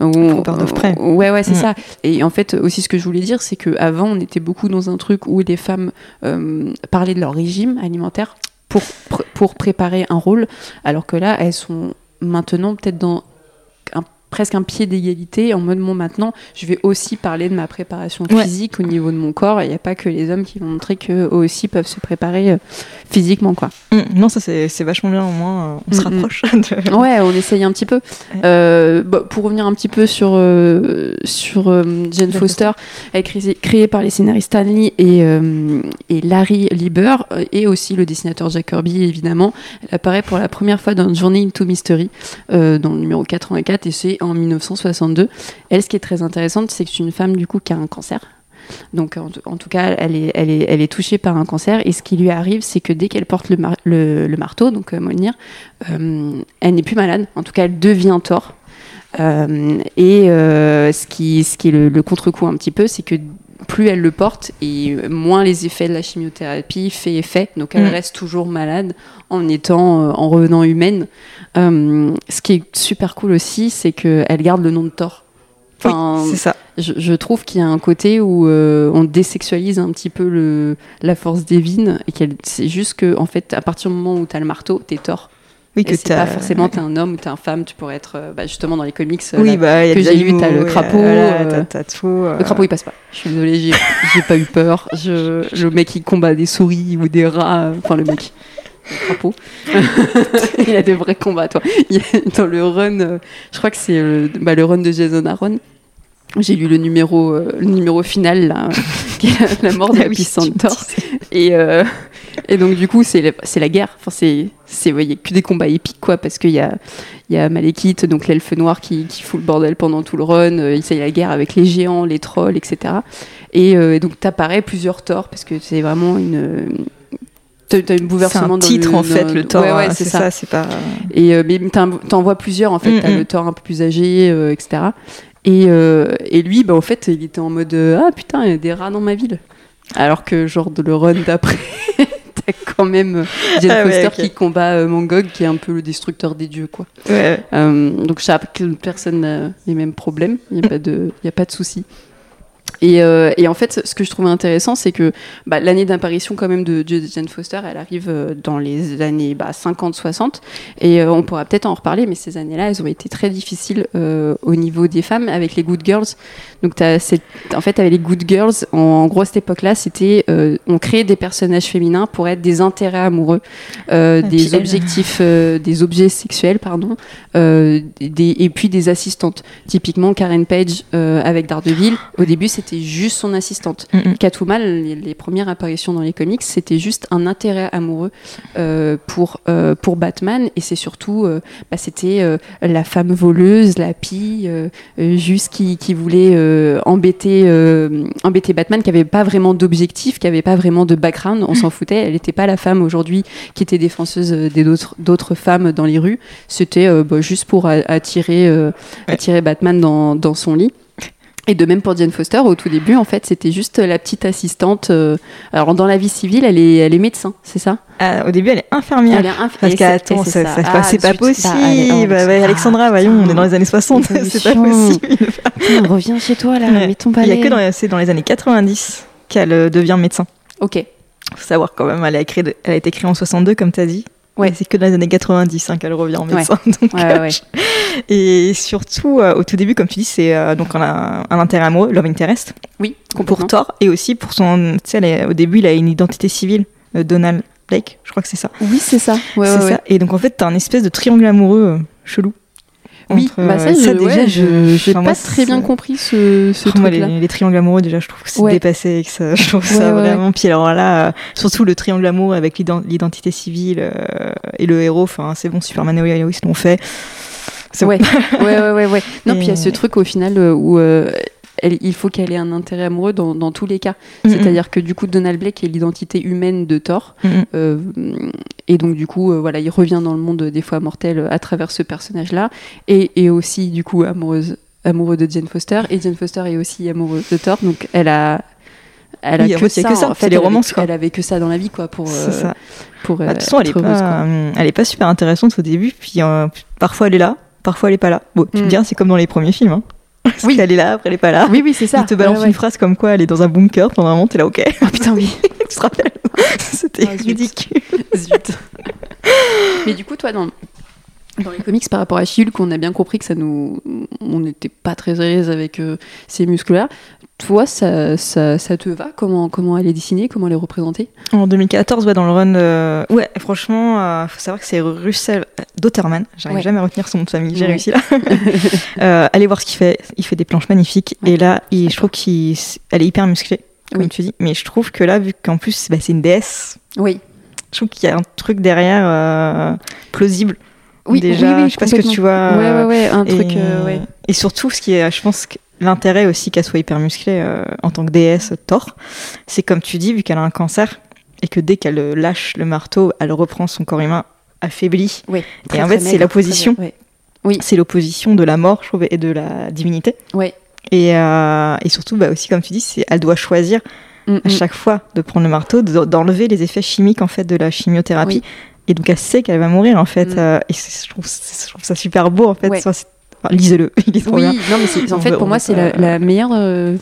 où, près. Ouais, ouais, c'est mm. ça. Et en fait, aussi, ce que je voulais dire, c'est qu'avant, on était beaucoup dans un truc où les femmes euh, parlaient de leur régime alimentaire pour, pour préparer un rôle, alors que là, elles sont maintenant peut-être dans presque un pied d'égalité. En mode bon maintenant je vais aussi parler de ma préparation physique au niveau de mon corps il n'y a pas que les hommes qui vont montrer qu'eux aussi peuvent se préparer euh, physiquement quoi. Mm. non ça c'est vachement bien au moins euh, on se mm, mm. rapproche ouais on essaye un petit peu. Euh, bah, pour revenir un petit peu sur sur Jane Foster elle est créée, par les scénaristes Stanley et, et Larry Lieber et aussi le dessinateur Jack Kirby évidemment. Elle apparaît pour la première fois dans Journey into Mystery dans le numéro 84 et c'est en 1962. Elle, ce qui est très intéressant, c'est que c'est une femme du coup qui a un cancer. Donc en, tout cas, elle est, elle, est, elle est, touchée par un cancer et ce qui lui arrive, c'est que dès qu'elle porte le, marteau, donc euh, euh, elle n'est plus malade. En tout cas, elle devient tort. Euh, et euh, ce, qui, ce qui est le, le contre-coup un petit peu, c'est que plus elle le porte et moins les effets de la chimiothérapie fait effet. Donc elle mm. reste toujours malade en étant, en revenant humaine. Euh, ce qui est super cool aussi, c'est qu'elle garde le nom de Thor. Enfin, c'est ça. Je, trouve qu'il y a un côté où euh, on désexualise un petit peu le, la force divine et qu'elle, c'est juste que, en fait, à partir du moment où tu as le marteau, t'es Thor. Oui, que c'est pas forcément t'es un homme ou t'es un femme, tu pourrais être euh, bah, justement dans les comics oui, bah, que j'ai lu, t'as le crapaud. Le crapaud il passe pas. Je suis désolée, j'ai, pas eu peur. Je, le mec il combat des souris ou des rats, enfin le mec le crapaud. il y a des vrais combats, toi. dans le run, euh, je crois que c'est le, bah, le run de Jason Aaron. J'ai lu le numéro, euh, le numéro final, là, qui est la mort de ah oui, Et, euh, et donc, du coup, c'est la, guerre. Enfin, c'est, il n'y a que des combats épiques, quoi, parce qu'il y a, y a Malekith, donc l'elfe noir, qui, qui fout le bordel pendant tout le run. Il y a la guerre avec les géants, les trolls, etc. Et, et donc, t'apparais plusieurs torts, parce que c'est vraiment une T'as une bouleversement C'est un titre en fait, le Thor. Ouais, c'est ça. c'est pas. Et euh, mais t'en vois plusieurs en fait. Mm, t'as mm. le Thor un peu plus âgé, euh, etc. Et, euh, et lui, bah en fait, il était en mode ah putain, il y a des rats dans ma ville. Alors que genre de le run d'après, t'as quand même Jane ah Foster qui combat Mangog, qui est un peu le destructeur des dieux, quoi. Ouais. donc chaque personne n'a les mêmes problèmes. Il n'y a pas de, il y a pas de souci. Euh, et, en fait, ce que je trouvais intéressant, c'est que bah, l'année d'apparition quand même de, Jane Foster, elle arrive euh, dans les années bah, 50-60, et euh, on pourra peut-être en reparler, mais ces années-là, elles ont été très difficiles au niveau des femmes avec les Good Girls. Donc, as en fait, avec les Good Girls, en, gros, cette époque-là, c'était on créait des personnages féminins pour être des intérêts amoureux, des objectifs, des objets sexuels, pardon, des, et puis des assistantes. Typiquement, Karen Page avec Daredevil, au début, c'était c'était juste son assistante. Mm Catwoman, les, premières apparitions dans les comics, c'était juste un intérêt amoureux euh, pour, euh, pour Batman. Et c'est surtout, euh, bah, c'était la femme voleuse, la pie, juste qui, qui voulait embêter, embêter Batman, qui n'avait pas vraiment d'objectif, qui n'avait pas vraiment de background. On s'en foutait. Elle n'était pas la femme aujourd'hui qui était défenseuse des d'autres femmes dans les rues. C'était bah, juste pour attirer, attirer Batman dans, dans son lit. Et de même pour Diane Foster, au tout début, en fait, c'était juste la petite assistante. Euh, alors, dans la vie civile, elle est, elle est médecin, c'est ça? Ah, Au début, elle est infirmière. Elle est infirmière. Parce qu'attends, ça, ça, ah, c'est pas possible. Bah, Alexandra, voyons, on est dans les années 60, c'est pas possible. reviens chez toi, là, mets ton palais. Il y a que dans, dans les années 90 qu'elle euh, devient médecin. Ok. Faut savoir quand même, elle a, écrit, elle a été créée en 62, comme tu as dit. Ouais. C'est que dans les années 90 hein, qu'elle revient en médecin. Donc, euh, et surtout, euh, au tout début, comme tu dis, c'est euh, donc on a un, intérêt amoureux, love interest. Oui, pour Thor et aussi pour son. Tu sais, au début, il a une identité civile, Donald. Blake, je crois que c'est ça. Oui, c'est ça. Ouais, c'est ça. Et donc en fait, t'as un espèce de triangle amoureux chelou. Oui, bah ça, je, déjà, je n'ai pas très bien compris ce, ce truc-là. Les, les, triangles amoureux, déjà, je trouve que c'est dépassé et que ça, je trouve ça vraiment. Puis alors là, surtout le triangle amoureux avec l'identité civile et le héros, enfin, c'est bon, Superman et Lois l'ont fait. Ouais. ouais, ouais, ouais, Non, puis il y a ce truc au final où il faut qu'elle ait un intérêt amoureux dans, tous les cas. C'est-à-dire que du coup, Donald Blake est l'identité humaine de Thor. Euh, et donc, du coup, euh, voilà, il revient dans le monde des fois mortel à travers ce personnage-là. Et, aussi, du coup, amoureuse, amoureux de Jane Foster. Et Jane Foster est aussi amoureuse de Thor. Donc, elle a. Elle a que, ça, que ça. En fait, les romances, elle, avait, que ça dans la vie, quoi, pour. Euh, pour bah, de toute façon, elle est, pas, elle est pas super intéressante au début, puis parfois elle est là, parfois elle est pas là. Bon, tu me dis, c'est comme dans les premiers films. Hein. Oui. elle est là, après elle est pas là. Oui, oui, c'est ça. Il te balance une phrase comme quoi elle est dans un bunker pendant un moment, t'es là, ok. Oh putain, oui. tu te rappelles? C'était ah, ridicule. Zut. Mais du coup, toi, dans, dans les comics par rapport à Shield, qu'on a bien compris que ça nous, on n'était pas très à l'aise avec euh, ces muscles-là. Toi, ça, ça, ça, te va? Comment, comment elle est dessinée? Comment elle est représentée? En 2014, ouais, dans le run. Euh, ouais, franchement, il euh, faut savoir que c'est Russell Dotterman. J'arrive jamais à retenir son nom de famille. J'ai réussi là. allez voir ce qu'il fait. Il fait des planches magnifiques. Et là, il, je trouve qu'elle est hyper musclée, comme tu dis. Mais je trouve que là, vu qu'en plus, bah, c'est une déesse. Oui. Je trouve qu'il y a un truc derrière plausible. Oui, déjà, oui, oui, je sais pas ce que tu vois. Ouais, ouais, ouais, un et, truc. Euh, et surtout, ce qui est, je pense, l'intérêt aussi qu'elle soit hyper musclée euh, en tant que déesse Thor, c'est comme tu dis, vu qu'elle a un cancer et que dès qu'elle lâche le marteau, elle reprend son corps humain affaibli. Oui, et en fait, c'est l'opposition. Oui. C'est l'opposition de la mort, je trouve, et de la divinité. Et, euh, et surtout, bah, aussi, comme tu dis, elle doit choisir mm, à mm. chaque fois de prendre le marteau, d'enlever les effets chimiques en fait de la chimiothérapie. Et donc elle sait qu'elle va mourir en fait. Mm. Euh, et je trouve, ça super beau en fait. lisez-le, il est trop oui, non mais en fait pour moi c'est la, meilleure. Euh,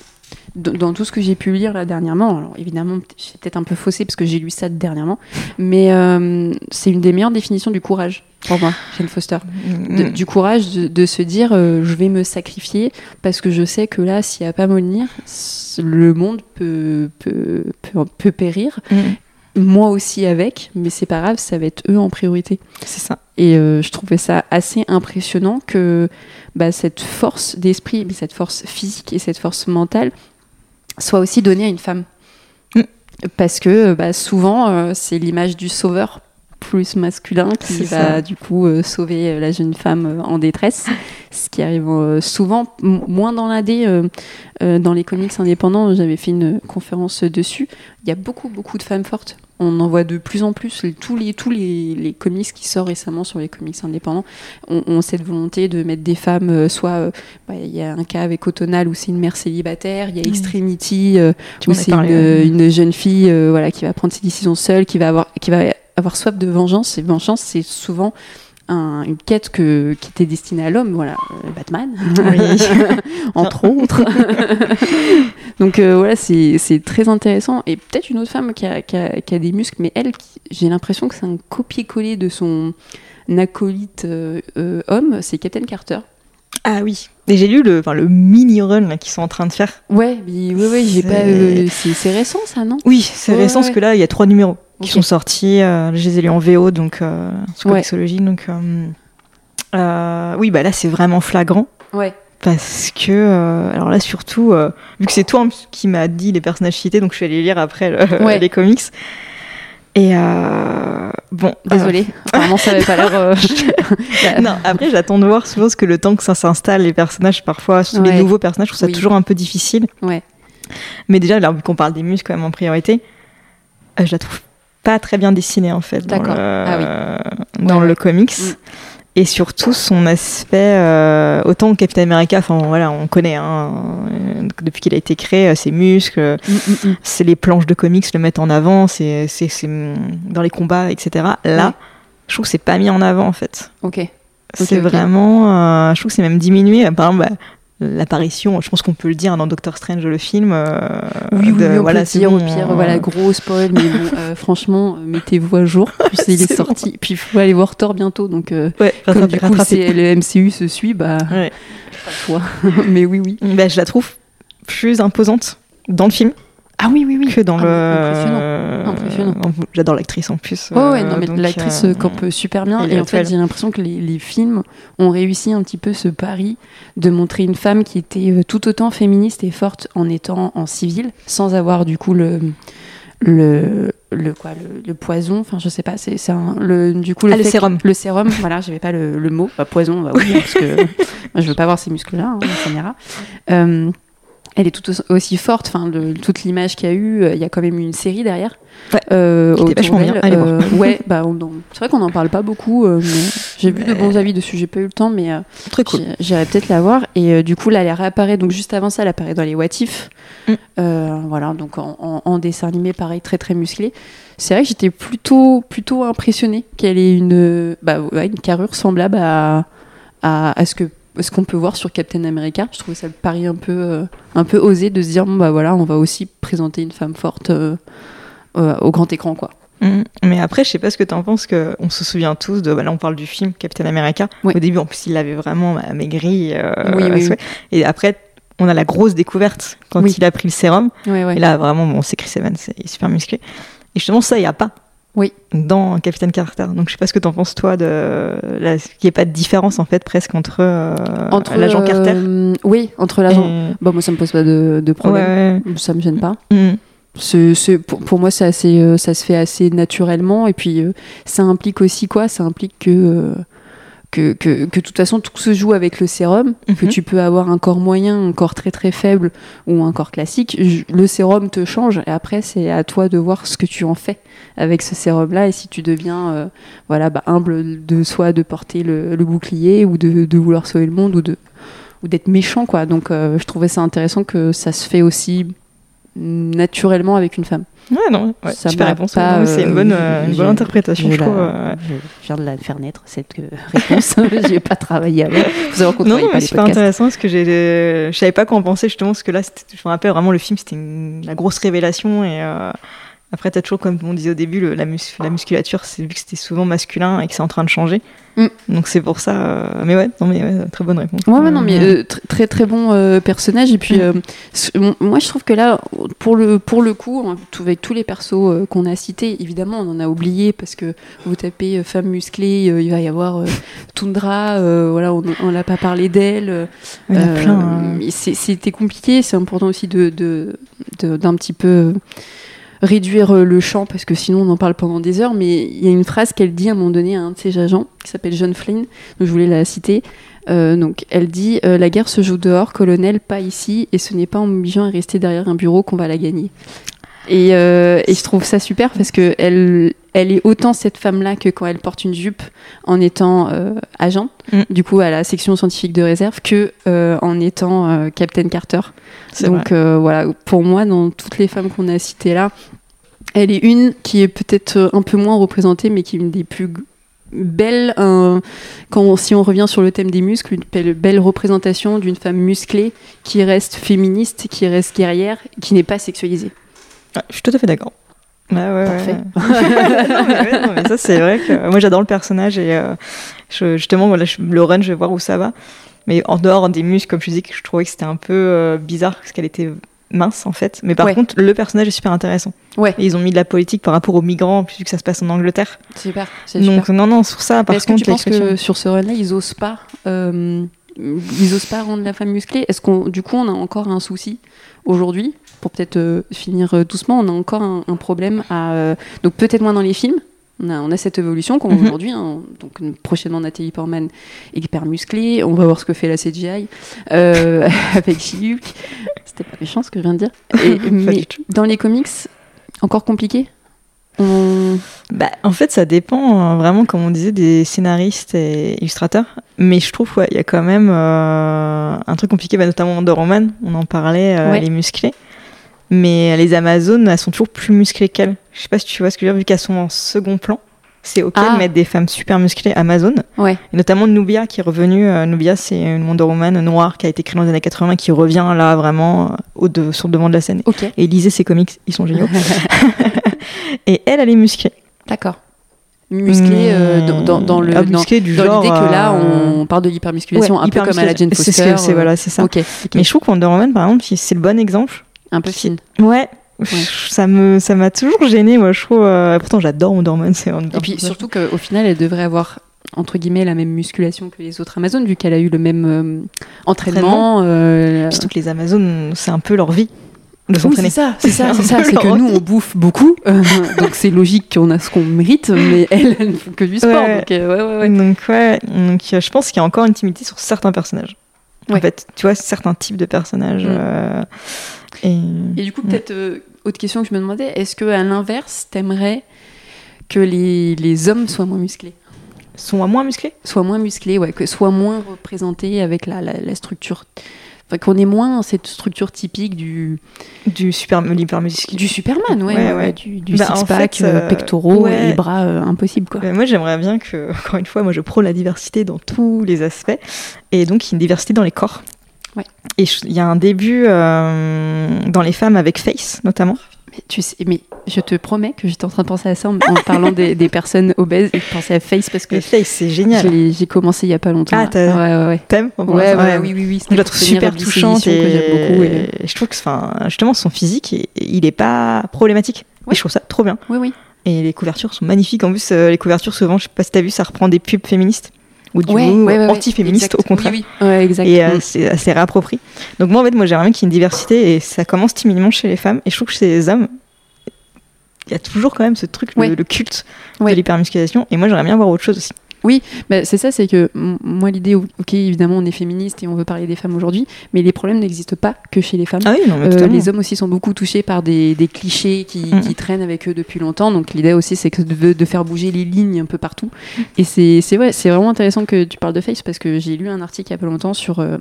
dans tout ce que j'ai pu lire là dernièrement, alors évidemment, j'ai peut-être un peu faussé parce que j'ai lu ça dernièrement, mais euh, c'est une des meilleures définitions du courage pour moi, Jane Foster. Mm. du courage de, se dire je vais me sacrifier parce que je sais que là, s'il n'y a pas Molnir, le monde peut, peut, peut, périr. Mm moi aussi avec, mais c'est pas grave, ça va être eux en priorité. C'est ça. Et euh, je trouvais ça assez impressionnant que bah, cette force d'esprit, mais cette force physique et cette force mentale soit aussi donnée à une femme. Mm. Parce que bah, souvent, euh, c'est l'image du sauveur plus masculin qui va du coup euh, sauver la jeune femme en détresse, ce qui arrive souvent moins dans l'AD. dans les comics indépendants, j'avais fait une conférence dessus. Il y a beaucoup beaucoup de femmes fortes on en voit de plus en plus. tous les, tous les, comics qui sortent récemment sur les comics indépendants ont, cette volonté de mettre des femmes, euh, soit euh, bah, il y a un cas avec Autonal où c'est une mère célibataire, il y a Extremity euh, où c'est une, jeune fille voilà, qui va prendre ses décisions seule, qui va avoir, qui va avoir soif de vengeance. Et vengeance, c'est souvent une quête que, qui était destinée à l'homme, voilà, euh, Batman, entre autres. Donc euh, voilà, c'est très intéressant. Et peut-être une autre femme qui a, qui a, qui a des muscles, mais elle, j'ai l'impression que c'est un copier-coller de son acolyte euh, homme, c'est Captain Carter. Ah oui. Et j'ai lu le, enfin, le mini-run qu'ils sont en train de faire. Ouais, oui, oui, j'ai pas. c'est récent ça, non? Oui, c'est récent parce que là, il y a trois numéros qui sont sortis. Euh, je les ai lus en VO, donc euh, sur Donc, euh, euh, oui, bah là, c'est vraiment flagrant. Ouais. Parce que, alors là, surtout, vu que c'est toi qui m'as dit les personnages cités, donc je suis allée lire après les comics. Et bon. Désolée, apparemment ça n'avait pas l'air. non, après j'attends de voir souvent ce que le temps que ça s'installe, les personnages parfois, surtout les nouveaux personnages, je trouve ça toujours un peu difficile. Ouais. Mais déjà, là, vu qu'on parle des muscles quand même en priorité, je la trouve pas très bien dessiné en fait dans, le, ah dans le comics. Mm. Et surtout son aspect, euh, autant que Captain America, enfin voilà, on connaît, hein, euh, depuis qu'il a été créé, euh, ses muscles, mm, mm, c'est les planches de comics le mettent en avant, c'est dans les combats, etc. Là, je trouve que c'est pas mis en avant en fait. Ok. C'est vraiment, je trouve que c'est même diminué. Par exemple, bah, l'apparition, je pense qu'on peut le dire dans Doctor Strange le film. Euh, oui, oui, on voilà, peut dire au pire, voilà, gros spoil, mais bon, euh, franchement, mettez-vous à jour. Puis il est, sorti, puis il faut aller voir Thor bientôt, donc euh, comme du coup le MCU se suit, bah, ouais. pas mais oui, oui. Bah, je la trouve plus imposante dans le film. Ah oui, oui, oui. Que dans ah, le. Impressionnant. J'adore l'actrice en plus. Oh, ouais, non, mais l'actrice campe super bien. Et, en fait, j'ai l'impression que les, les, films ont réussi un petit peu ce pari de montrer une femme qui était tout autant féministe et forte en étant en civil, sans avoir du coup le. Le, le quoi le, poison enfin je sais pas c'est le du coup le, ah, sérum le sérum voilà j'avais pas le, le mot poison bah oui parce que je veux pas voir ces muscles là hein, ça m'ira euh, elle est tout aussi forte. Enfin, toute l'image qu'il y a eu, euh, il y a quand même une série derrière. Ouais. Euh, vachement bien. Euh, ouais, bah, c'est vrai qu'on n'en parle pas beaucoup. mais j'ai vu de bons avis dessus. J'ai pas eu le temps, mais très cool. J'irai peut-être la voir. Et du coup, là, elle réapparaît. Donc juste avant ça, elle apparaît dans les What If. Mm. voilà, donc en, dessin animé, pareil, très très musclé. C'est vrai que j'étais plutôt plutôt impressionnée qu'elle ait une bah, une carrure semblable à, à, à ce que ce qu'on peut voir sur Captain America. Je trouvais ça le pari un peu, euh, un peu osé de se dire bon, bah voilà, on va aussi présenter une femme forte euh, euh, au grand écran, quoi. Mm. Mais après, je sais pas ce que tu en penses, que on se souvient tous de. Bah là, on parle du film Captain America. Au début, en plus, il avait vraiment maigri. Oui, oui, Et après, on a la grosse découverte quand il a pris le sérum. Et là, vraiment, bon, c'est Chris Evans, c'est super musclé. Et justement, ça, il n'y a pas oui. dans Capitaine Carter. Donc je sais pas ce que tu en penses toi de qu'il n'y ait pas de différence en fait presque entre, euh, entre l'agent Carter. Euh, oui, entre l'agent. Bon moi ça me pose pas de, de problème. Ouais. Ça me gêne pas. Mm. Pour, pour, moi c'est assez, euh, ça se fait assez naturellement et puis ça implique aussi quoi? Ça implique que que, que, que, de toute façon tout se joue avec le sérum, que mhm. tu peux avoir un corps moyen, un corps très très faible ou un corps classique. Le sérum te change et après c'est à toi de voir ce que tu en fais avec ce sérum là et si tu deviens euh, voilà bah, humble de soi de porter le, bouclier ou de, de, vouloir sauver le monde ou de ou d'être méchant quoi. Donc euh, je trouvais ça intéressant que ça se fait aussi naturellement avec une femme. Ouais, non, ouais, ça super réponse. c'est une bonne, euh, une bonne interprétation, je, trouve. Je viens de la faire naître, cette euh, réponse. j'ai pas travaillé avec. Faut non, c'est super intéressant parce que je savais pas quoi en penser justement, parce que là, je me rappelle vraiment le film, c'était la grosse révélation et. Après, tu as toujours, comme on disait au début, le, la, la, musculature, c'est vu que c'était souvent masculin et que c'est en train de changer. Mm. Donc c'est pour ça. Euh, mais ouais, non, mais très bonne réponse. Ouais, non, mais euh, très très bon euh, personnage. Et puis, mm. moi, je trouve que là, pour le, pour le coup, hein, avec tous les persos qu'on a cités, évidemment, on en a oublié parce que vous tapez femme musclée, il va y avoir Tundra, voilà, on n'a pas parlé d'elle. Il y en a plein. Hein. C'était compliqué. C'est important aussi de, de, d'un petit peu réduire euh, le champ parce que sinon on en parle pendant des heures. Mais il y a une phrase qu'elle dit à un moment donné à un de ses agents qui s'appelle John Flynn, donc je voulais la citer. Euh, donc elle dit euh, La guerre se joue dehors, colonel, pas ici, et ce n'est pas en m'obligeant à rester derrière un bureau qu'on va la gagner. Et, et, je trouve ça super parce que elle, elle est autant cette femme-là que quand elle porte une jupe en étant agent, mm. du coup à la section scientifique de réserve, que en étant Captain Carter. Donc voilà, pour moi, dans toutes les femmes qu'on a citées là, elle est une qui est peut-être euh, un peu moins représentée, mais qui est une des plus belles, quand si on revient sur le thème des muscles, une belle, représentation d'une femme musclée qui reste féministe, qui reste guerrière, qui n'est pas sexualisée. Je suis tout à fait d'accord. Ouais, ouais, Parfait. non, mais, ça, c'est vrai que moi, j'adore le personnage et euh, justement, voilà, le run, je vais voir où ça va. Mais en dehors des muscles, comme je disais, je trouvais que c'était un peu euh, bizarre parce qu'elle était mince en fait. Mais par contre, le personnage est super intéressant. Ouais. ils ont mis de la politique par rapport aux migrants, puisque ça se passe en Angleterre. Super. Donc non, non, sur ça, par contre, que tu penses que sur ce run-là, ils osent pas, euh, ils osent pas rendre la femme musclée? Est-ce qu'on, du coup, on a encore un souci aujourd'hui pour peut-être euh, finir euh, doucement, on a encore un, un problème à donc peut-être moins dans les films, on a, cette évolution qu'on mhm. aujourd'hui. Hein, donc prochainement Nathalie Portman est hyper musclée. On va voir ce que fait la CGI euh, avec Chihulk. C'était pas méchant ce que je viens de dire. mais dans les comics, encore compliqué? Bah, en fait, ça dépend hein, vraiment, comme on disait, des scénaristes et illustrateurs. Mais je trouve qu'il y a quand même euh, un truc compliqué, bah, notamment de Roman, on en parlait, euh, les musclés. Mais les Amazones, elles sont toujours plus musclées qu'elles. Je sais pas si tu vois ce que je veux dire, vu qu'elles sont en second plan. C'est ok de ah. mettre des femmes super musclées Amazon. Ouais. Et notamment Nubia qui est revenue. Euh, Nubia, c'est une Wonder Woman noire qui a été créée dans les années 80 qui revient là vraiment euh, au de, sur le devant de la scène. Et lisez ses comics, ils sont géniaux. et elle, elle est musclée. D'accord musclée euh, dans, dans, le ah, musclé du dans l'idée que là on parle de l'hypermusculation un peu comme à la Jane Foster c'est voilà c'est ça okay, mais je trouve que Wonder Woman par exemple c'est le bon exemple un peu fine. Ouais, Ça me, ça m'a toujours gêné, moi, je trouve. pourtant, j'adore Wonder Woman. Et puis surtout qu'au final, elle devrait avoir entre guillemets la même musculation que les autres Amazones vu qu'elle a eu le même entraînement. entraînement. Surtout que les Amazones, c'est un peu leur vie c'est ça, c'est ça, c'est ça. C'est que nous, on bouffe beaucoup, euh, donc c'est logique qu'on a ce qu'on mérite, mais elle, elle ne fait que du sport. Donc, euh, ouais, donc, ouais, donc euh, je pense qu'il y a encore une timidité sur certains personnages. En fait, tu vois, certains types de personnages. Mm. Et... et... du coup, peut-être, autre question que je me demandais, est-ce que à l'inverse, t'aimerais que les, les hommes soient moins musclés? Soient moins musclés? Soient moins musclés, ouais, que soient moins représentés avec la, la, la structure. Qu'on est moins cette structure typique du du super du Superman ouais, ouais, du, du bah, six pack euh, euh, pectoraux et bras euh, impossibles quoi. moi j'aimerais bien que encore une fois moi je prône la diversité dans tous les aspects et donc une diversité dans les corps. Et il y a un début dans les femmes avec Face notamment mais tu sais, mais je te promets que j'étais en train de penser à ça en, parlant des, personnes obèses et de penser à Face parce que Face c'est génial. J'ai commencé il y a pas longtemps. Ah ouais, ouais, ouais. T'aimes ouais, ouais, oui oui oui. Je la trouve super touchante et... que j'aime beaucoup. Et... Je trouve que enfin justement son physique il est pas problématique. Et je trouve ça trop bien. Oui oui. Et les couvertures sont magnifiques. En plus, euh, les couvertures, souvent, je sais pas si t'as vu, ça reprend des pubs féministes ou du ouais, anti-féministe au contraire. Oui, oui. exact. Et euh, c'est assez réapproprié. Donc moi en fait moi j'aimerais bien qu'il y ait une diversité et ça commence timidement chez les femmes et je trouve que chez les hommes il y a toujours quand même ce truc, le, culte de l'hypermusculation. Et moi, j'aimerais bien voir autre chose aussi. Oui, bah c'est ça, c'est que moi l'idée, ok, évidemment on est féministe et on veut parler des femmes aujourd'hui, mais les problèmes n'existent pas que chez les femmes. Ah oui, non, euh, les hommes aussi sont beaucoup touchés par des, des clichés qui, mm. qui, traînent avec eux depuis longtemps, donc l'idée aussi c'est de, de, faire bouger les lignes un peu partout. Et c'est c'est vraiment intéressant que tu parles de Face parce que j'ai lu un article il y a pas longtemps sur euh,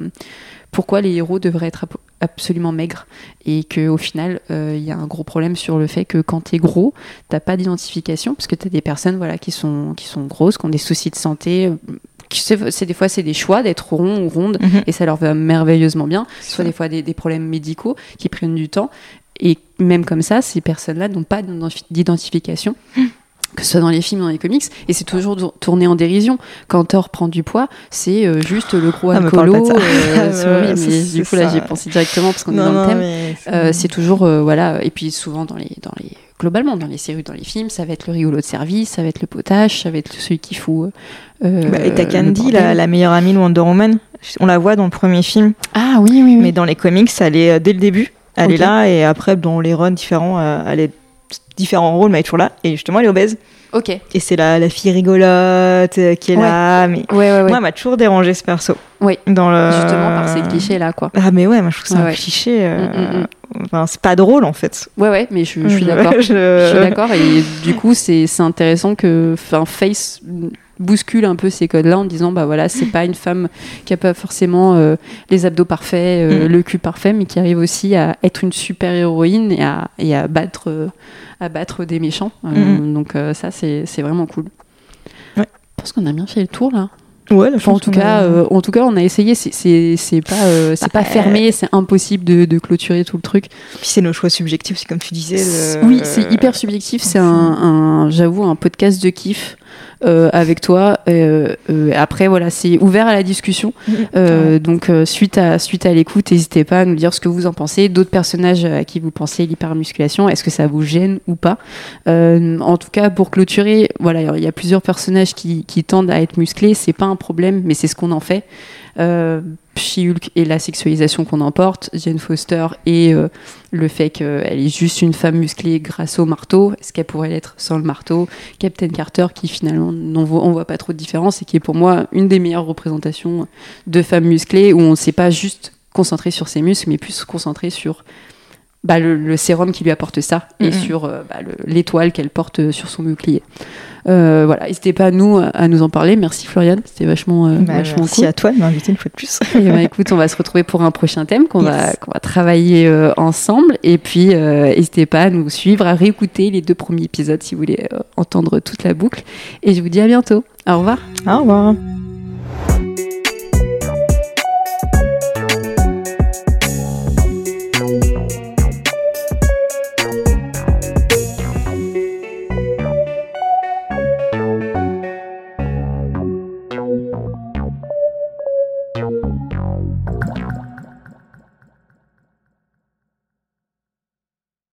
pourquoi les héros devraient être absolument maigres et qu'au final il euh, y a un gros problème sur le fait que quand tu es gros t'as pas d'identification parce que tu as des personnes voilà qui sont qui sont grosses qui ont des soucis de santé c'est des fois c'est des choix d'être rond ou ronde mhm. et ça leur va merveilleusement bien. Soit des fois des, des, problèmes médicaux qui prennent du temps et même comme ça ces personnes là n'ont pas d'identification. Mhm que ce soit dans les films ou dans les comics, et c'est toujours tourné en dérision. Quand Thor prend du poids, c'est euh, juste le gros ah, alcoolo. Euh, mais du coup là j'ai pensé directement parce qu'on est dans le thème. Euh, c'est toujours voilà, et puis souvent dans les dans les globalement dans les séries, dans les films, ça va être le rigolo de service, ça va être le potage, ça va être celui qui fout. Bah, et t'as Candy, la, la, meilleure amie de Wonder Woman. On la voit dans le premier film. Ah oui oui. oui. Mais dans les comics, elle est dès le début. Elle est là et après dans les runs différents, elle est différents rôles, mais elle est toujours là. Et justement, elle est obèse. Ok. Et c'est la, la fille rigolote euh, qui est là. Mais moi, elle m'a toujours dérangé ce perso. Oui. Dans le... Justement par ces clichés-là, quoi. Ah, mais ouais, moi, je trouve que c'est un cliché. Euh, mm, mm, mm. Enfin, c'est pas drôle, en fait. Ouais, ouais, mais je, suis d'accord. Je... je... suis d'accord. Et du coup, c'est intéressant que Face bouscule un peu ces codes-là en disant bah voilà c'est pas une femme qui a pas forcément euh, les abdos parfaits, euh, mm. le cul parfait, mais qui arrive aussi à être une super héroïne et à, et à battre euh, à battre des méchants. Mm. Donc ça c'est vraiment cool. Ouais. Je pense qu'on a bien fait le tour là. Ouais, en tout cas, en tout cas, on a essayé. C'est pas, c'est pas fermé, c'est impossible de, de, clôturer tout le truc. Puis c'est nos choix subjectifs, c'est comme tu disais. Oui, c'est hyper subjectif. C'est un, un j'avoue, un podcast de kiff. Euh, avec toi. Euh, euh, après, voilà, c'est ouvert à la discussion. Mm-hmm. donc, suite à, suite à l'écoute, n'hésitez pas à nous dire ce que vous en pensez. D'autres personnages à qui vous pensez l'hypermusculation, est-ce que ça vous gêne ou pas? En tout cas, pour clôturer, voilà, il y a plusieurs personnages qui, qui tendent à être musclés. C'est pas un problème, mais c'est ce qu'on en fait. She-Hulk et la sexualisation qu'on emporte, Jane Foster et euh, le fait qu'elle est juste une femme musclée grâce au marteau, est-ce qu'elle pourrait l'être sans le marteau? Captain Carter qui finalement on voit, on voit pas trop de différence et qui est pour moi une des meilleures représentations de femmes musclées où on ne s'est pas juste concentré sur ses muscles mais plus concentré sur bah, le, sérum qui lui apporte ça et sur euh, bah, l'étoile qu'elle porte sur son bouclier. Euh, voilà, n'hésitez pas à nous, à nous en parler. Merci Floriane, c'était vachement, euh, bah, vachement merci à toi de m'inviter une fois de plus. et bah, écoute, on va se retrouver pour un prochain thème qu'on va, qu'on va travailler ensemble. Et puis, n'hésitez pas à nous suivre, à réécouter les deux premiers épisodes si vous voulez entendre toute la boucle. Et je vous dis à bientôt. Au revoir. Au revoir.